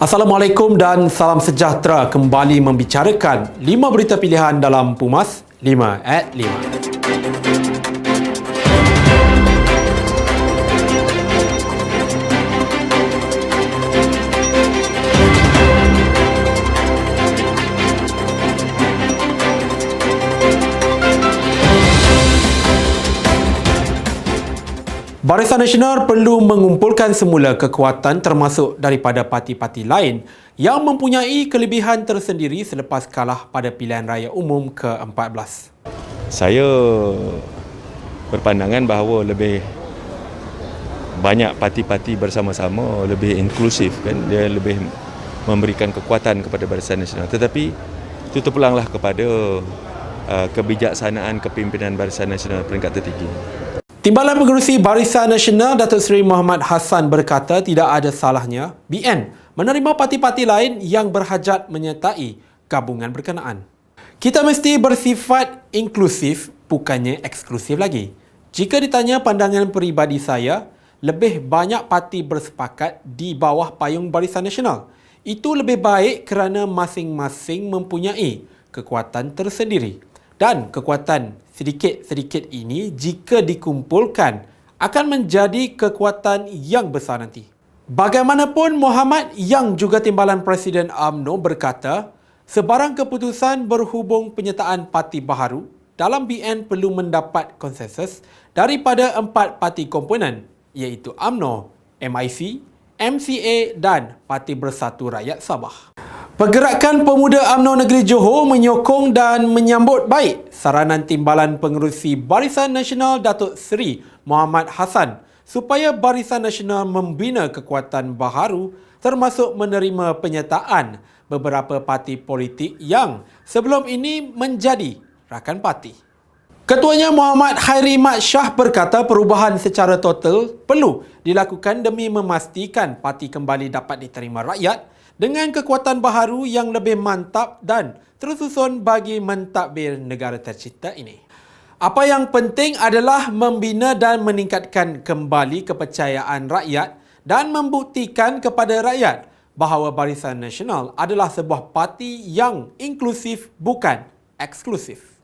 Assalamualaikum dan salam sejahtera kembali membicarakan 5 berita pilihan dalam Pumas 5 at 5. Barisan Nasional perlu mengumpulkan semula kekuatan termasuk daripada parti-parti lain yang mempunyai kelebihan tersendiri selepas kalah pada pilihan raya umum ke-14. Saya berpandangan bahawa lebih banyak parti-parti bersama-sama lebih inklusif kan dia lebih memberikan kekuatan kepada Barisan Nasional tetapi itu terpulanglah kepada uh, kebijaksanaan kepimpinan Barisan Nasional peringkat tertinggi. Timbalan Pengerusi Barisan Nasional Datuk Seri Muhammad Hassan berkata tidak ada salahnya BN menerima parti-parti lain yang berhajat menyertai gabungan berkenaan. Kita mesti bersifat inklusif bukannya eksklusif lagi. Jika ditanya pandangan peribadi saya, lebih banyak parti bersepakat di bawah payung Barisan Nasional. Itu lebih baik kerana masing-masing mempunyai kekuatan tersendiri. Dan kekuatan sedikit-sedikit ini jika dikumpulkan akan menjadi kekuatan yang besar nanti. Bagaimanapun Muhammad yang juga timbalan Presiden AMNO berkata, sebarang keputusan berhubung penyertaan parti baharu dalam BN perlu mendapat konsensus daripada empat parti komponen iaitu AMNO, MIC, MCA dan Parti Bersatu Rakyat Sabah. Pergerakan Pemuda UMNO Negeri Johor menyokong dan menyambut baik saranan Timbalan Pengerusi Barisan Nasional Datuk Seri Muhammad Hassan supaya Barisan Nasional membina kekuatan baharu termasuk menerima penyertaan beberapa parti politik yang sebelum ini menjadi rakan parti. Ketuanya Muhammad Khairi Mat Shah berkata perubahan secara total perlu dilakukan demi memastikan parti kembali dapat diterima rakyat dengan kekuatan baharu yang lebih mantap dan tersusun bagi mentadbir negara tercipta ini. Apa yang penting adalah membina dan meningkatkan kembali kepercayaan rakyat dan membuktikan kepada rakyat bahawa Barisan Nasional adalah sebuah parti yang inklusif bukan eksklusif.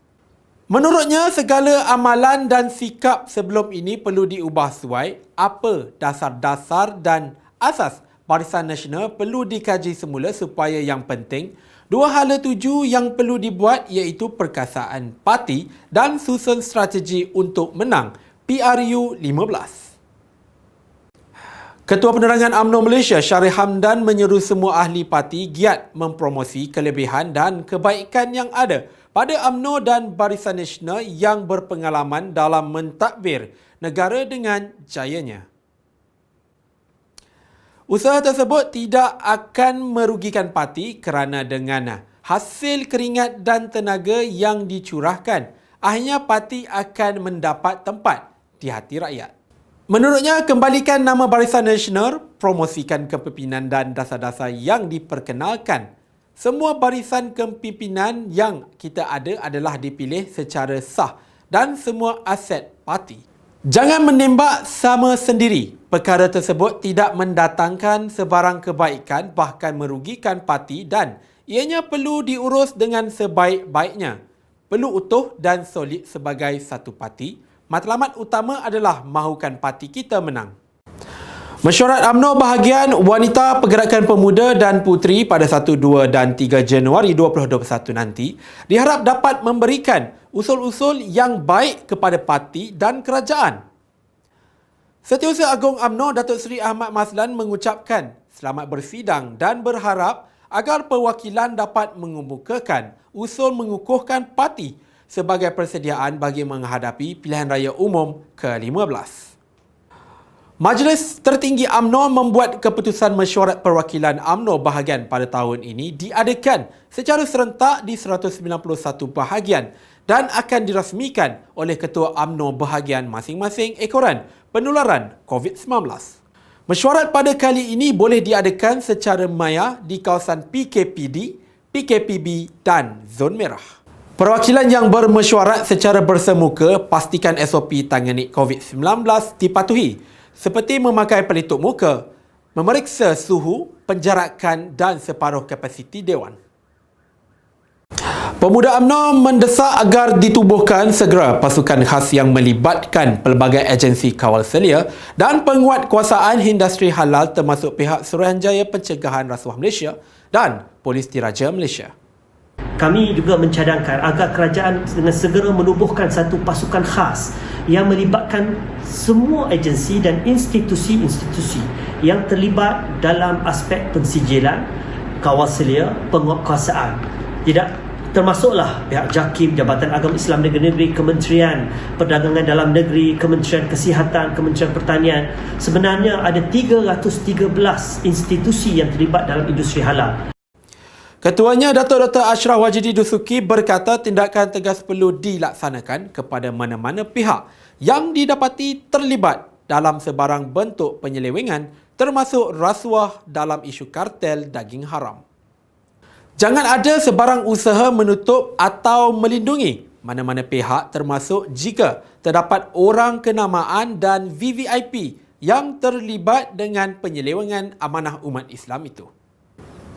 Menurutnya, segala amalan dan sikap sebelum ini perlu diubah sesuai apa dasar-dasar dan asas Barisan Nasional perlu dikaji semula supaya yang penting dua hala tuju yang perlu dibuat iaitu perkasaan parti dan susun strategi untuk menang PRU 15. Ketua Penerangan UMNO Malaysia Syarif Hamdan menyeru semua ahli parti giat mempromosi kelebihan dan kebaikan yang ada pada UMNO dan Barisan Nasional yang berpengalaman dalam mentadbir negara dengan jayanya. Usaha tersebut tidak akan merugikan parti kerana dengan hasil keringat dan tenaga yang dicurahkan, akhirnya parti akan mendapat tempat di hati rakyat. Menurutnya, kembalikan nama Barisan Nasional, promosikan kepimpinan dan dasar-dasar yang diperkenalkan. Semua barisan kepimpinan yang kita ada adalah dipilih secara sah dan semua aset parti. Jangan menembak sama sendiri Perkara tersebut tidak mendatangkan sebarang kebaikan bahkan merugikan parti dan ianya perlu diurus dengan sebaik-baiknya. Perlu utuh dan solid sebagai satu parti. Matlamat utama adalah mahukan parti kita menang. Mesyuarat UMNO bahagian wanita pergerakan pemuda dan puteri pada 1, 2 dan 3 Januari 2021 nanti diharap dapat memberikan usul-usul yang baik kepada parti dan kerajaan Setiausaha Agung UMNO Datuk Seri Ahmad Maslan mengucapkan selamat bersidang dan berharap agar perwakilan dapat mengemukakan usul mengukuhkan parti sebagai persediaan bagi menghadapi pilihan raya umum ke-15. Majlis Tertinggi UMNO membuat keputusan mesyuarat perwakilan UMNO bahagian pada tahun ini diadakan secara serentak di 191 bahagian dan akan dirasmikan oleh Ketua AMNO bahagian masing-masing ekoran penularan COVID-19. Mesyuarat pada kali ini boleh diadakan secara maya di kawasan PKPD, PKPB dan Zon Merah. Perwakilan yang bermesyuarat secara bersemuka pastikan SOP tangani COVID-19 dipatuhi seperti memakai pelitup muka, memeriksa suhu, penjarakan dan separuh kapasiti Dewan. Pemuda UMNO mendesak agar ditubuhkan segera pasukan khas yang melibatkan pelbagai agensi kawal selia dan penguat kuasaan industri halal termasuk pihak Suruhanjaya Pencegahan Rasuah Malaysia dan Polis Diraja Malaysia. Kami juga mencadangkan agar kerajaan dengan segera menubuhkan satu pasukan khas yang melibatkan semua agensi dan institusi-institusi yang terlibat dalam aspek pensijilan, kawal selia, penguatkuasaan. Tidak termasuklah pihak JAKIM, Jabatan Agama Islam Negeri-Negeri, Kementerian Perdagangan Dalam Negeri, Kementerian Kesihatan, Kementerian Pertanian. Sebenarnya ada 313 institusi yang terlibat dalam industri halal. Ketuanya Datuk Dr. Ashraf Wajidi Dusuki berkata tindakan tegas perlu dilaksanakan kepada mana-mana pihak yang didapati terlibat dalam sebarang bentuk penyelewengan termasuk rasuah dalam isu kartel daging haram. Jangan ada sebarang usaha menutup atau melindungi mana-mana pihak termasuk jika terdapat orang kenamaan dan VVIP yang terlibat dengan penyelewengan amanah umat Islam itu.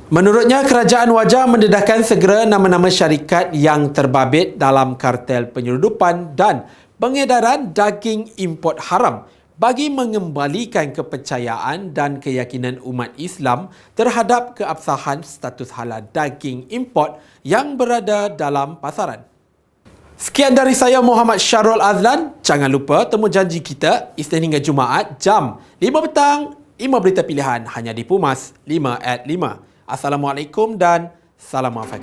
Menurutnya, kerajaan wajar mendedahkan segera nama-nama syarikat yang terbabit dalam kartel penyeludupan dan pengedaran daging import haram bagi mengembalikan kepercayaan dan keyakinan umat Islam terhadap keabsahan status halal daging import yang berada dalam pasaran. Sekian dari saya Muhammad Syarul Azlan. Jangan lupa temu janji kita Isnin hingga Jumaat jam 5 petang 5 berita pilihan hanya di Pumas 5 at 5. Assalamualaikum dan salam maafkan.